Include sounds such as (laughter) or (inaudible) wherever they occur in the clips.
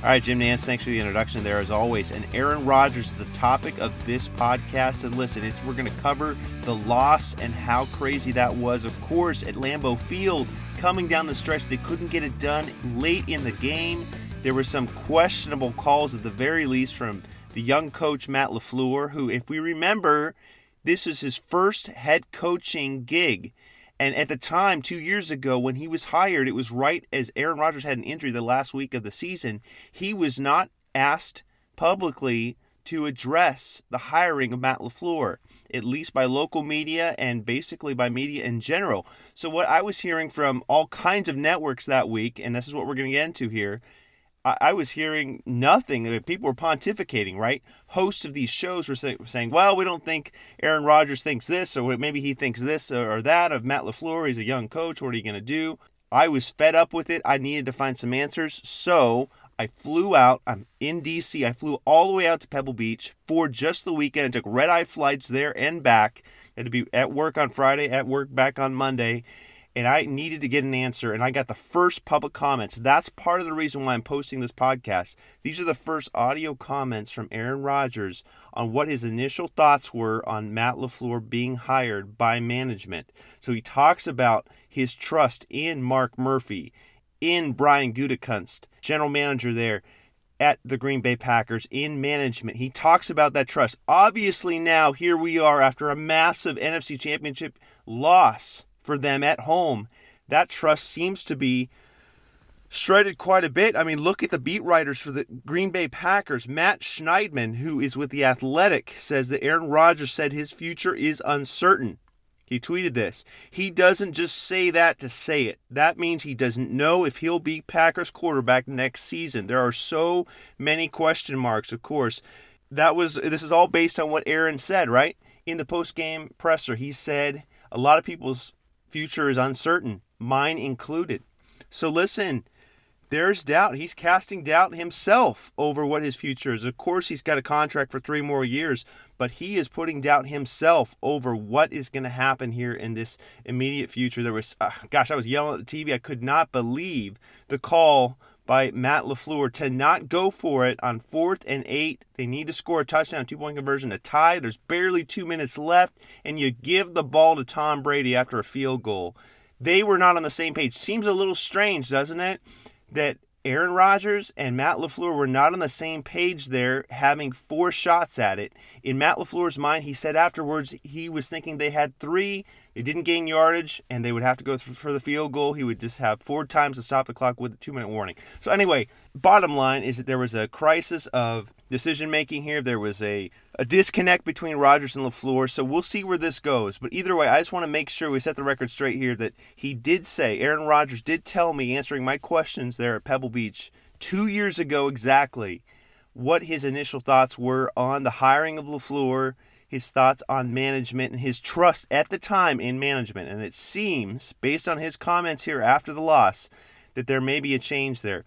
All right, Jim Nantz, thanks for the introduction there as always. And Aaron Rodgers the topic of this podcast. And listen, it's, we're going to cover the loss and how crazy that was. Of course, at Lambeau Field, coming down the stretch, they couldn't get it done late in the game. There were some questionable calls at the very least from the young coach, Matt LaFleur, who, if we remember, this is his first head coaching gig. And at the time, two years ago, when he was hired, it was right as Aaron Rodgers had an injury the last week of the season. He was not asked publicly to address the hiring of Matt LaFleur, at least by local media and basically by media in general. So, what I was hearing from all kinds of networks that week, and this is what we're going to get into here, I, was hearing nothing. People were pontificating, right? Hosts of these shows were, say, were saying, well, we don't think Aaron Rodgers thinks this, or maybe he thinks this or that of Matt LaFleur. He's a young coach. What are you going to do? I was fed up with it. I needed to find some answers. So I flew out. I'm in DC. I flew all the way out to Pebble Beach for just the weekend. I took red eye flights there and back. I had to be at work on Friday, at work back on Monday and I needed to get an answer, and I got the first public comments. That's part of the reason why I'm posting this podcast. These are the first audio comments from Aaron Rodgers on what his initial thoughts were on Matt LaFleur being hired by management. So he talks about his trust in Mark Murphy, in Brian Gutekunst, general manager there at the Green Bay Packers in management. He talks about that trust. Obviously, now here we are after a massive NFC Championship loss for them at home. That trust seems to be shredded quite a bit. I mean, look at the beat writers for the Green Bay Packers. Matt Schneidman, who is with The Athletic, says that Aaron Rodgers said his future is uncertain. He tweeted this. He doesn't just say that to say it. That means he doesn't know if he'll be Packers quarterback next season. There are so many question marks, of course. That was this is all based on what Aaron said, right? In the post-game presser, he said a lot of people's future is uncertain, mine included. So listen, there's doubt. He's casting doubt himself over what his future is. Of course, he's got a contract for three more years, but he is putting doubt himself over what is going to happen here in this immediate future. There was, uh, gosh, I was yelling at the TV. I could not believe the call by Matt LaFleur to not go for it on fourth and eight. They need to score a touchdown, two point conversion to tie. There's barely two minutes left, and you give the ball to Tom Brady after a field goal. They were not on the same page. Seems a little strange, doesn't it? That Aaron Rodgers and Matt LaFleur were not on the same page there, having four shots at it. In Matt LaFleur's mind, he said afterwards he was thinking they had three they didn't gain yardage, and they would have to go for the field goal. He would just have four times to stop the clock with a two minute warning. So, anyway, bottom line is that there was a crisis of decision making here. There was a, a disconnect between Rodgers and LaFleur. So, we'll see where this goes. But either way, I just want to make sure we set the record straight here that he did say, Aaron Rodgers did tell me, answering my questions there at Pebble Beach two years ago exactly, what his initial thoughts were on the hiring of LaFleur his thoughts on management and his trust at the time in management. And it seems, based on his comments here after the loss, that there may be a change there.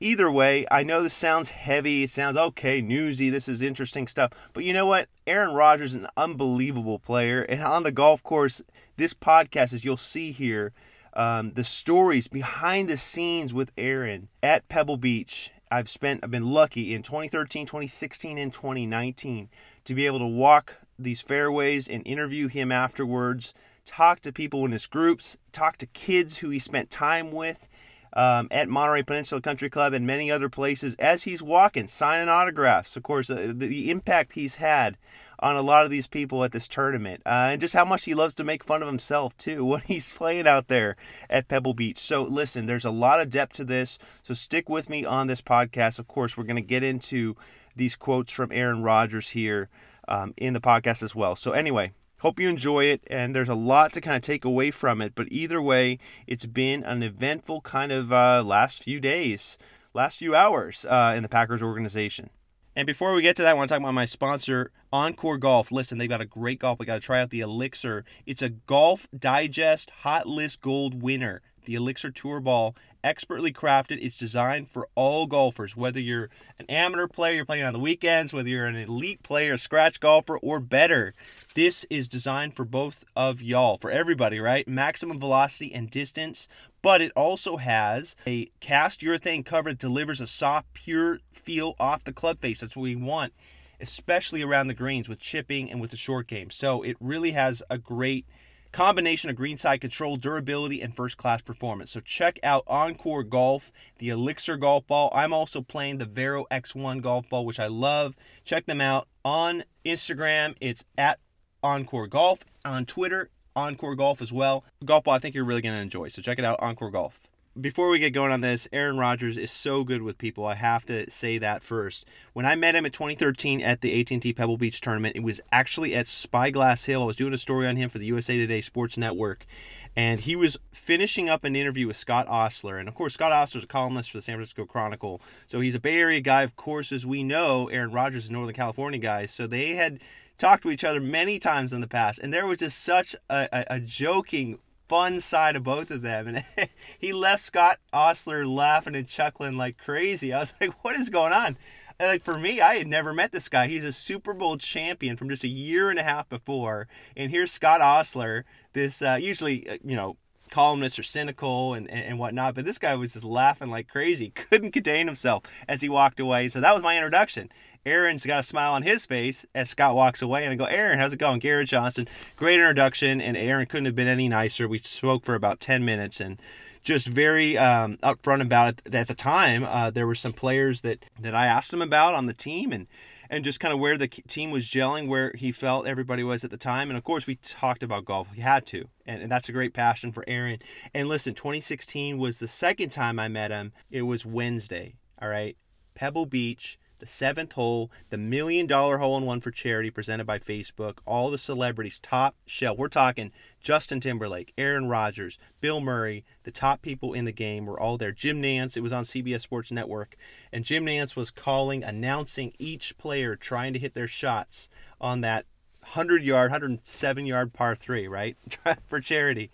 Either way, I know this sounds heavy. It sounds okay, newsy. This is interesting stuff. But you know what? Aaron Rodgers is an unbelievable player. And on the golf course, this podcast, as you'll see here, um, the stories behind the scenes with Aaron at Pebble Beach. I've spent, I've been lucky in 2013, 2016, and 2019 to be able to walk these fairways and interview him afterwards, talk to people in his groups, talk to kids who he spent time with um, at Monterey Peninsula Country Club and many other places as he's walking, signing autographs. Of course, uh, the, the, impact he's had on a lot of these people at this tournament, uh, and just how much he loves to make fun of himself too (laughs) when he's playing out there at Pebble Beach. So, listen, there's a lot of depth to this. So, stick with me on this podcast. Of course, we're going to get into these quotes from Aaron Rodgers here um, in the podcast as well. So, anyway, Hope you enjoy it, and there's a lot to kind of take away from it. But either way, it's been an eventful kind of uh, last few days, last few hours uh, in the Packers organization. And before we get to that, I want to talk about my sponsor, OnCore Golf. Listen, they've got a great golf. We got to try out the Elixir. It's a Golf Digest Hot List Gold winner. The Elixir Tour Ball, expertly crafted. It's designed for all golfers, whether you're an amateur player, you're playing on the weekends, whether you're an elite player, a scratch golfer, or better. This is designed for both of y'all, for everybody, right? Maximum velocity and distance, but it also has a cast urethane cover that delivers a soft, pure feel off the club face. That's what we want, especially around the greens with chipping and with the short game. So it really has a great combination of greenside control, durability, and first class performance. So check out OnCore Golf, the Elixir golf ball. I'm also playing the Vero X1 golf ball, which I love. Check them out on Instagram. It's at OnCore Golf. On Twitter, OnCore Golf as well. Golf ball I think you're really going to enjoy. So check it out, OnCore Golf before we get going on this, Aaron Rodgers is so good with people. I have to say that first. When I met him at 2013 at the AT&T Pebble Beach tournament, it was actually at Spyglass Hill. I was doing a story on him for the USA Today Sports Network, and he was finishing up an interview with Scott Ostler. And of course, Scott Ostler is a columnist for the San Francisco Chronicle, so he's a Bay Area guy. Of course, as we know, Aaron Rodgers is a Northern California guy, so they had talked to each other many times in the past, and there was just such a, a, a joking fun side of both of them. And (laughs) he left Scott Ostler laughing and chuckling like crazy. I was (laughs) like, what is going on? And like for me, I had never met this guy. He's a Super Bowl champion from just a year and a half before. And here's Scott Ostler, this uh, usually, uh, you know, columnists are cynical and, and, and whatnot, but this guy was just laughing like crazy, couldn't contain himself as he walked away. So that was my introduction. Aaron's got a smile on his face as Scott walks away, and I go, Aaron, how's it going? Garrett Johnston, great introduction, and Aaron couldn't have been any nicer. We spoke for about 10 minutes and just very um, upfront about it. At the time, uh, there were some players that, that I asked him about on the team and and just kind of where the team was gelling, where he felt everybody was at the time. And of course, we talked about golf. We had to. And, and, that's a great passion for Aaron. And listen, 2016 was the second time I met him. It was Wednesday. All right. Pebble Beach the seventh hole, the million dollar hole in one for charity presented by Facebook, all the celebrities, top shelf. We're talking Justin Timberlake, Aaron Rodgers, Bill Murray, the top people in the game were all there. Jim Nantz, it was on CBS Sports Network, and Jim Nantz was calling, announcing each player trying to hit their shots on that 100 yard, 107 yard par three, right? (laughs) for charity.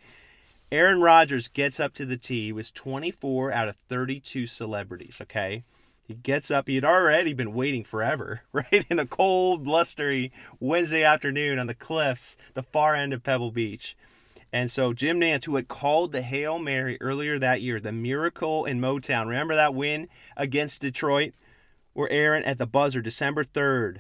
Aaron Rodgers gets up to the tee. Was 24 out of 32 celebrities, okay? He gets up. He had already been waiting forever, (laughs) right? In a cold, blustery Wednesday afternoon on the cliffs, the far end of Pebble Beach. And so Jim Nantz, who had called the Hail Mary earlier that year, the miracle in Motown. Remember that win against Detroit? Where Aaron at the buzzer, December 3rd,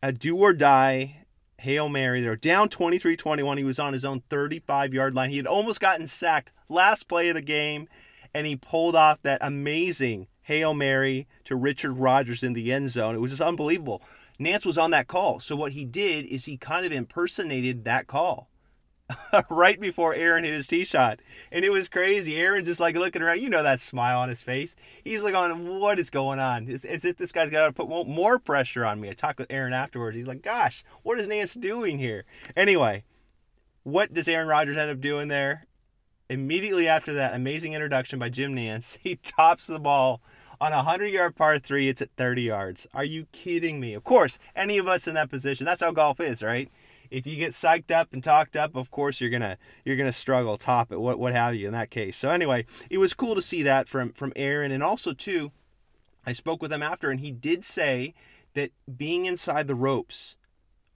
a do or die Hail Mary. They were down 23 21. He was on his own 35 yard line. He had almost gotten sacked last play of the game, and he pulled off that amazing Hail Mary to Richard Rodgers in the end zone. It was just unbelievable. Nantz was on that call. So what he did is he kind of impersonated that call (laughs) right before Aaron hit his tee shot. And it was crazy. Aaron just like looking around, you know that smile on his face. He's like on what is going on? It's as if this guy's got to put more pressure on me. I talked with Aaron afterwards. He's like, gosh, what is Nantz doing here? Anyway, what does Aaron Rodgers end up doing there? Immediately after that amazing introduction by Jim Nantz, (laughs) he tops the ball on a 100 yard par three. It's at 30 yards. Are you kidding me? Of course, any of us in that position, that's how golf is, right? If you get psyched up and talked up, of course you're gonna you're gonna struggle, top it, what what have you in that case. So anyway, it was cool to see that from from Aaron, and also too, I spoke with him after, and he did say that being inside the ropes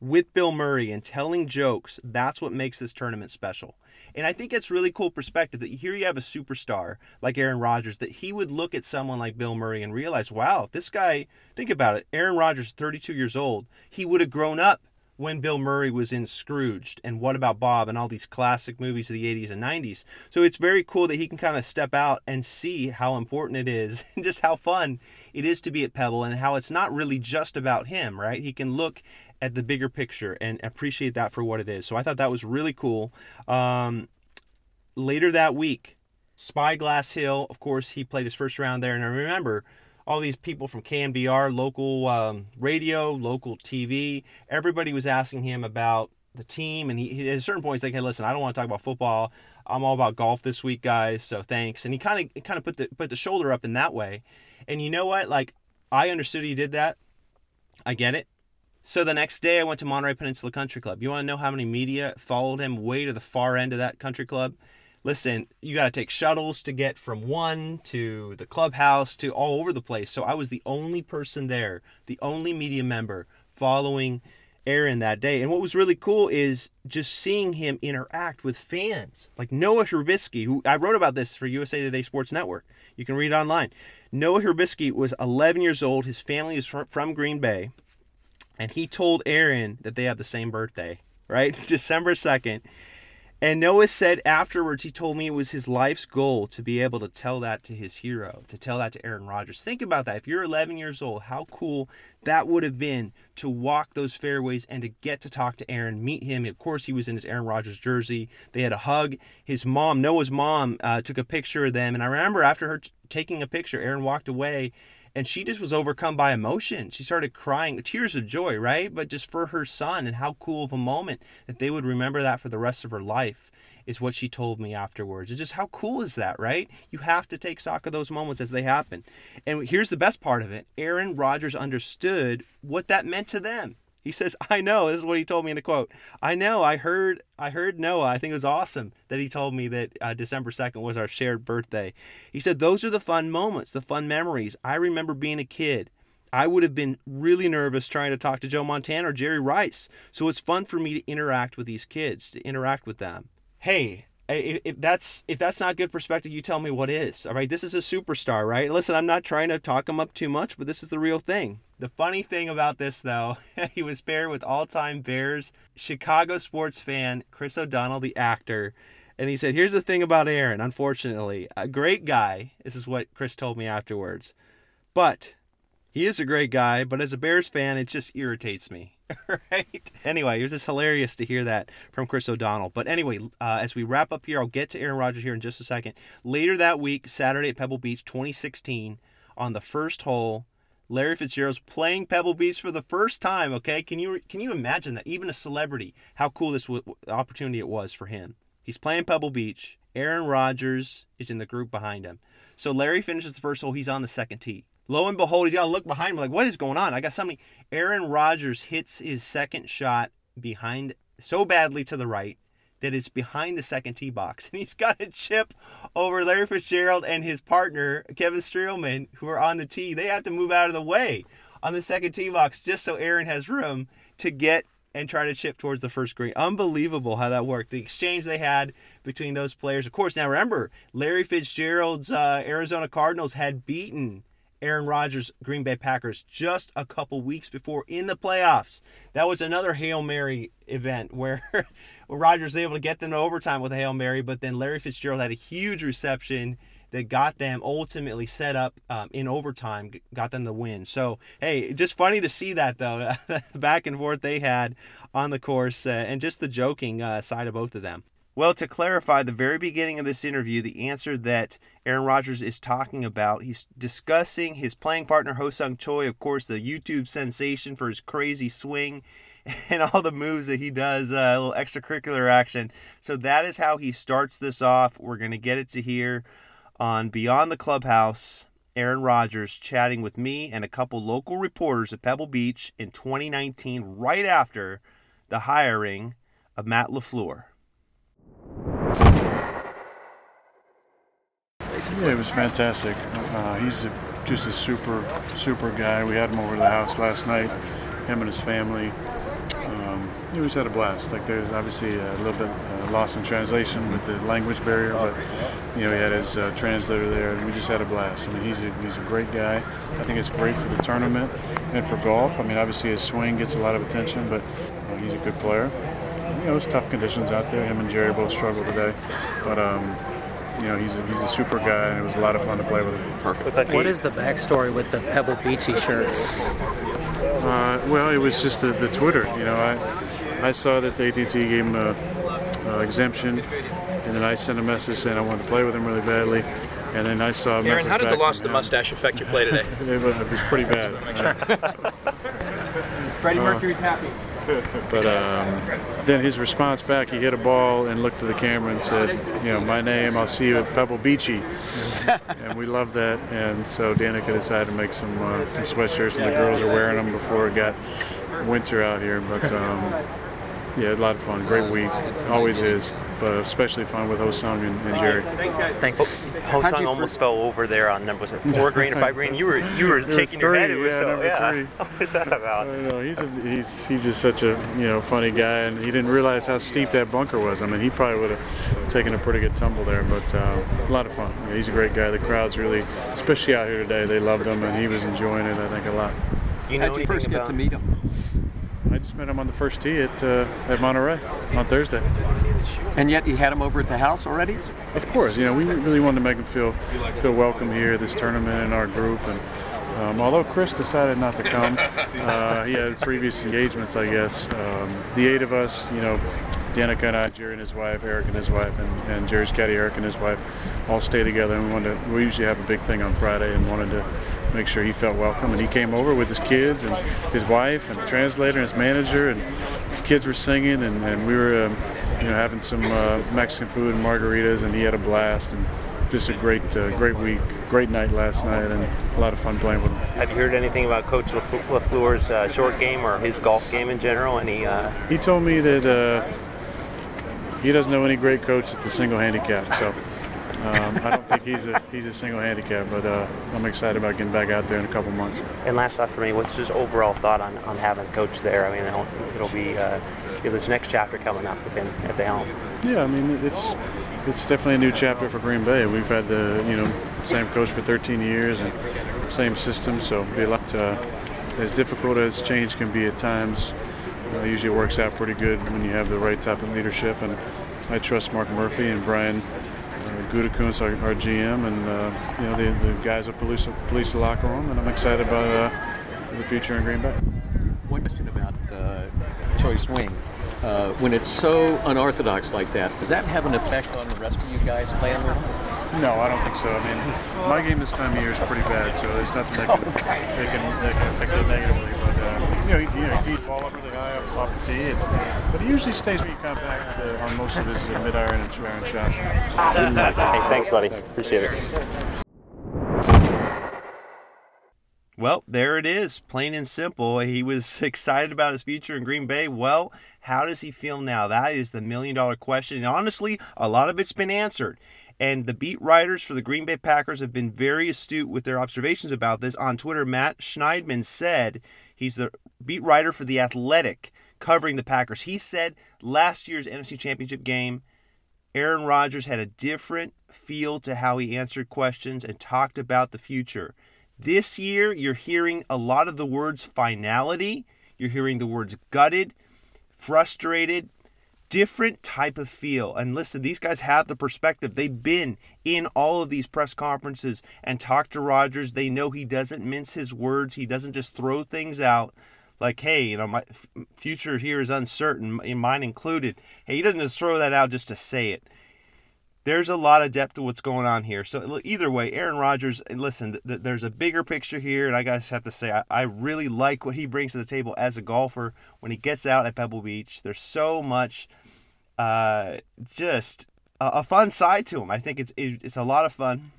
with Bill Murray and telling jokes, that's what makes this tournament special. And I think it's really cool perspective that here you have a superstar like Aaron Rodgers, that he would look at someone like Bill Murray and realize, wow, this guy, think about it, Aaron Rodgers, 32 years old, he would have grown up when Bill Murray was in Scrooged and What About Bob and all these classic movies of the 80s and 90s. So it's very cool that he can kind of step out and see how important it is (laughs) and just how fun it is to be at Pebble and how it's not really just about him, right? He can look at the bigger picture and appreciate that for what it is. So I thought that was really cool. Um, later that week, Spyglass Hill, of course, he played his first round there. And I remember all these people from KNBR, local um, radio, local TV, everybody was asking him about the team, and he, he at a certain point he's like, "Hey, listen, I don't want to talk about football. I'm all about golf this week, guys. So thanks." And he kind of kind of put the put the shoulder up in that way. And you know what? Like I understood he did that. I get it. So the next day, I went to Monterey Peninsula Country Club. You want to know how many media followed him way to the far end of that country club? Listen, you got to take shuttles to get from one to the clubhouse to all over the place. So I was the only person there, the only media member following Aaron that day. And what was really cool is just seeing him interact with fans. Like Noah Herbisky, who I wrote about this for USA Today Sports Network. You can read it online. Noah Herbisky was 11 years old. His family is from Green Bay. And he told Aaron that they have the same birthday, right? (laughs) December 2nd. And Noah said afterwards, he told me it was his life's goal to be able to tell that to his hero, to tell that to Aaron Rodgers. Think about that. If you're 11 years old, how cool that would have been to walk those fairways and to get to talk to Aaron, meet him. Of course, he was in his Aaron Rodgers jersey. They had a hug. His mom, Noah's mom, uh, took a picture of them. And I remember after her t- taking a picture, Aaron walked away and she just was overcome by emotion. She started crying, tears of joy, right? But just for her son and how cool of a moment that they would remember that for the rest of her life is what she told me afterwards. It's just how cool is that, right? You have to take stock of those moments as they happen. And here's the best part of it Aaron Rodgers understood what that meant to them. He says, (laughs) "I know." This is what he told me in a quote. I know. I heard. I heard Noah. I think it was awesome that he told me that uh, December second was our shared birthday. He said, "Those are the fun moments, the fun memories. I remember being a kid. I would have been really nervous trying to talk to Joe Montana or Jerry Rice. So it's fun for me to interact with these kids, to interact with them. Hey, if that's if that's not good perspective, you tell me what is. All right, this is a superstar, right? Listen, I'm not trying to talk him up too much, but this is the real thing. The funny thing about this, though, (laughs) he was paired with all-time Bears Chicago sports fan Chris O'Donnell, the actor, and he said, "Here's the thing about Aaron. Unfortunately, a great guy. This is what Chris told me afterwards, but." He is a great guy, but as a Bears fan, it just irritates me. (laughs) right? Anyway, it was just hilarious to hear that from Chris O'Donnell. But anyway, uh, as we wrap up here, I'll get to Aaron Rodgers here in just a second. Later that week, Saturday at Pebble Beach, 2016, on the first hole, Larry Fitzgerald's playing Pebble Beach for the first time. Okay, can you can you imagine that? Even a celebrity, how cool this w- opportunity it was for him. He's playing Pebble Beach. Aaron Rodgers is in the group behind him. So Larry finishes the first hole. He's on the second tee. Lo and behold, he's got to look behind him like, what is going on? I got something. Aaron Rodgers hits his second shot behind so badly to the right that it's behind the second tee box. (laughs) And he's got a chip over Larry Fitzgerald and his partner, Kevin Streelman, who are on the tee. They have to move out of the way on the second tee box just so Aaron has room to get and try to chip towards the first green. Unbelievable how that worked. The exchange they had between those players. Of course, now remember, Larry Fitzgerald's uh, Arizona Cardinals had beaten Aaron Rodgers, Green Bay Packers, just a couple weeks before in the playoffs. That was another Hail Mary event (laughs) where Rodgers was able to get them to overtime with a Hail Mary, but then Larry Fitzgerald had a huge reception that got them ultimately set up um, in overtime, got them the win. So, hey, just funny to see that, though, (laughs) back and forth they had on the course uh, and just the joking uh, side of both of them. Well, to clarify, the very beginning of this interview, the answer that Aaron Rodgers is talking about, he's discussing his playing partner, Ho-Sung Choi, of course, the YouTube sensation for his crazy swing (laughs) and all the moves that he does, uh, a little extracurricular action. So that is how he starts this off. We're going to get it to here on Beyond the Clubhouse. Aaron Rodgers chatting with me and a couple local reporters at Pebble Beach in 2019, right after the hiring of Matt LaFleur. Yeah, it was fantastic. Uh, he's a, just a super, super guy. We had him over to the house last night, him and his family. Um, we just had a blast. Like there's obviously a little bit uh, lost in translation with the language barrier, but you know he had his uh, translator there, and we just had a blast. I mean, he's a, he's a great guy. I think it's great for the tournament and for golf. I mean, obviously his swing gets a lot of attention, but uh, he's a good player. You know, it's tough conditions out there. Him and Jerry both struggled today, but um, you know, he's a, he's a super guy, and it was a lot of fun to play with him. Perfect. What is the backstory with the Pebble Beachy shirts? Uh, well, it was just the, the, Twitter. You know, I I saw that the AT&T gave him a, a, exemption, and then I sent a message saying I wanted to play with him really badly. And then I saw a Aaron, how did back the loss of the mustache affect your play today? (laughs) it, was, it was pretty bad. (laughs) Freddie Mercury's happy. But um, then his response back, he hit a ball and looked to the camera and said, you know, my name, I'll see you at Pebble Beachy. (laughs) and we love that. And so Danica decided to make some uh, some sweatshirts, and the girls are wearing them before it got winter out here. But um, yeah, a lot of fun. Great week, always is. But especially fun with Hosung and, and Jerry. Thanks. How'd Hosung you almost fell over there on number four green or five green. You were you were It was shaking your head. three, It was yeah, so number yeah. three. (laughs) What was that about? I know he's a, he's he's just such a you know funny guy, and he didn't realize how steep that bunker was. I mean, he probably would have taken a pretty good tumble there, but uh, a lot of fun. Yeah, he's a great guy. The crowd's really, especially out here today, they loved him, and he was enjoying it. I think a lot. You know How'd you anything first get about to meet him? I just met him on the first tee at uh, at Monterey on Thursday. And yet you had him over at the house already? Of course, you know we really wanted to make him feel feel welcome here, this tournament, and our group. And um, although Chris decided not to come, uh, he had previous engagements, I guess. Um, the eight of us, you know, Danica and I, Jerry and his wife, Eric and his wife, and, and Jerry's caddy Eric and his wife, all stay together. And we wanted to, we usually have a big thing on Friday, and wanted to make sure he felt welcome. And he came over with his kids and his wife and the translator and his manager, and his kids were singing, and, and we were. Um, you know, having some uh, Mexican food and margaritas, and he had a blast. And just a great, uh, great week, great night last night, and a lot of fun playing with him. Have you heard anything about Coach LaFleur- LaFleur's uh, short game or his golf game in general? Any? Uh, He told me that uh, he doesn't know any great coach that's a single handicap. So um, I don't think he's a he's a single handicap, but uh, I'm excited about getting back out there in a couple months. and last thought for me, what's his overall thought on, on having Coach there? I mean, it'll, it'll be uh, this next chapter coming up with him at the helm. Yeah, I mean it's it's definitely a new chapter for Green Bay. We've had the you know same coach for 13 years and same system, so it'll be a lot. Uh, as difficult as change can be at times, uh, usually it works out pretty good when you have the right type of leadership. And I trust Mark Murphy and Brian Gutekunst, our, our GM, and uh, you know the, the guys at police police the locker room, and I'm excited about uh, the future in Green Bay. One question about uh, Choi Swing. Uh, when it's so unorthodox like that, does that have an effect on the rest of you guys playing with him? No, I don't think so. I mean, my game this time of year is pretty bad, so there's nothing that can, (laughs) that can, that can affect it negatively. But you know, he, you know, he tees ball up really high off, off the tee, and, but he usually stays pretty compact uh, on most of his uh, mid iron and true iron shots. Hey, thanks, buddy. Appreciate it. Well, there it is, plain and simple. He was (laughs) excited about his future in Green Bay. Well, how does he feel now? That is the million dollar question. And honestly, a lot of it's been answered. And the beat writers for the Green Bay Packers have been very astute with their observations about this. On Twitter, Matt Schneidman said he's the beat writer for The Athletic covering the Packers. He said last year's NFC Championship game, Aaron Rodgers had a different feel to how he answered questions and talked about the future. This year, you're hearing a lot of the words finality, you're hearing the words gutted, frustrated, different type of feel. And listen, these guys have the perspective. They've been in all of these press conferences and talked to Rodgers. They know he doesn't mince his words. He doesn't just throw things out like, hey, you know, my f- future here is uncertain, in mine included. Hey, he doesn't just throw that out just to say it. There's a lot of depth to what's going on here. So either way, Aaron Rodgers, listen, th- th- there's a bigger picture here, and I guys have to say, I, I really like what he brings to the table as a golfer when he gets out at Pebble Beach. There's so much, uh, just a, a fun side to him. I think it's it, it's a lot of fun.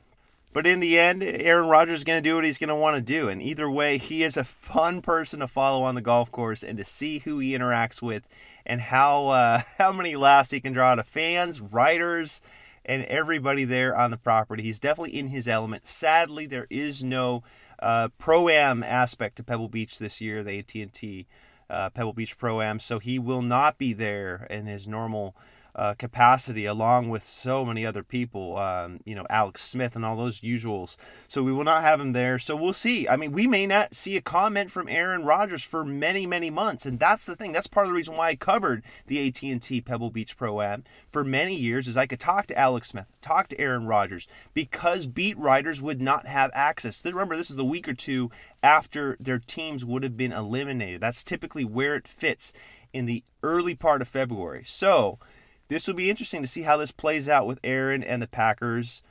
But in the end, Aaron Rodgers is going to do what he's going to want to do. And either way, he is a fun person to follow on the golf course and to see who he interacts with and how uh, (laughs) how many laughs he can draw out of fans, writers, and everybody there on the property. He's definitely in his element. Sadly, there is no uh, pro am aspect to Pebble Beach this year, the AT&T uh, Pebble Beach Pro Am, so he will not be there in his normal uh, capacity, along with so many other people, um, you know, Alex Smith and all those usuals. So we will not have him there. So we'll see. I mean, we may not see a comment from Aaron Rodgers for many, many months, and that's the thing. That's part of the reason why I covered the AT&T Pebble Beach Pro Am for many years, is I could talk to Alex Smith, talk to Aaron Rodgers, because beat writers would not have access. Remember, this is the week or two after their teams would have been eliminated. That's typically where it fits in the early part of February. So this will be interesting to see how this plays out with Aaron and the Packers.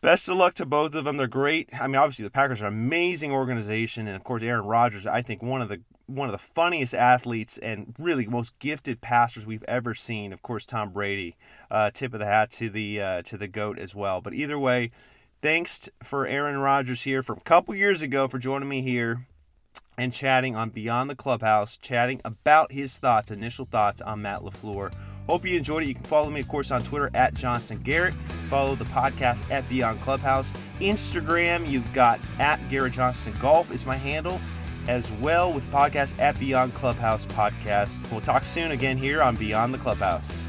Best of luck to both of them. They're great. I mean, obviously the Packers are an amazing organization, and of course Aaron Rodgers. I think one of the one of the funniest athletes and really most gifted pastors we've ever seen. Of course, Tom Brady. Uh, tip of the hat to the uh, to the goat as well. But either way, thanks for Aaron Rodgers here from a couple years ago for joining me here and chatting on Beyond the Clubhouse, chatting about his thoughts, initial thoughts on Matt LaFleur. Hope you enjoyed it. You can follow me, of course, on Twitter at Johnston Garrett. Follow the podcast at Beyond Clubhouse. Instagram, you've got at Garrett Johnston Golf is my handle as well with podcast at Beyond Clubhouse Podcast. We'll talk soon again here on Beyond the Clubhouse.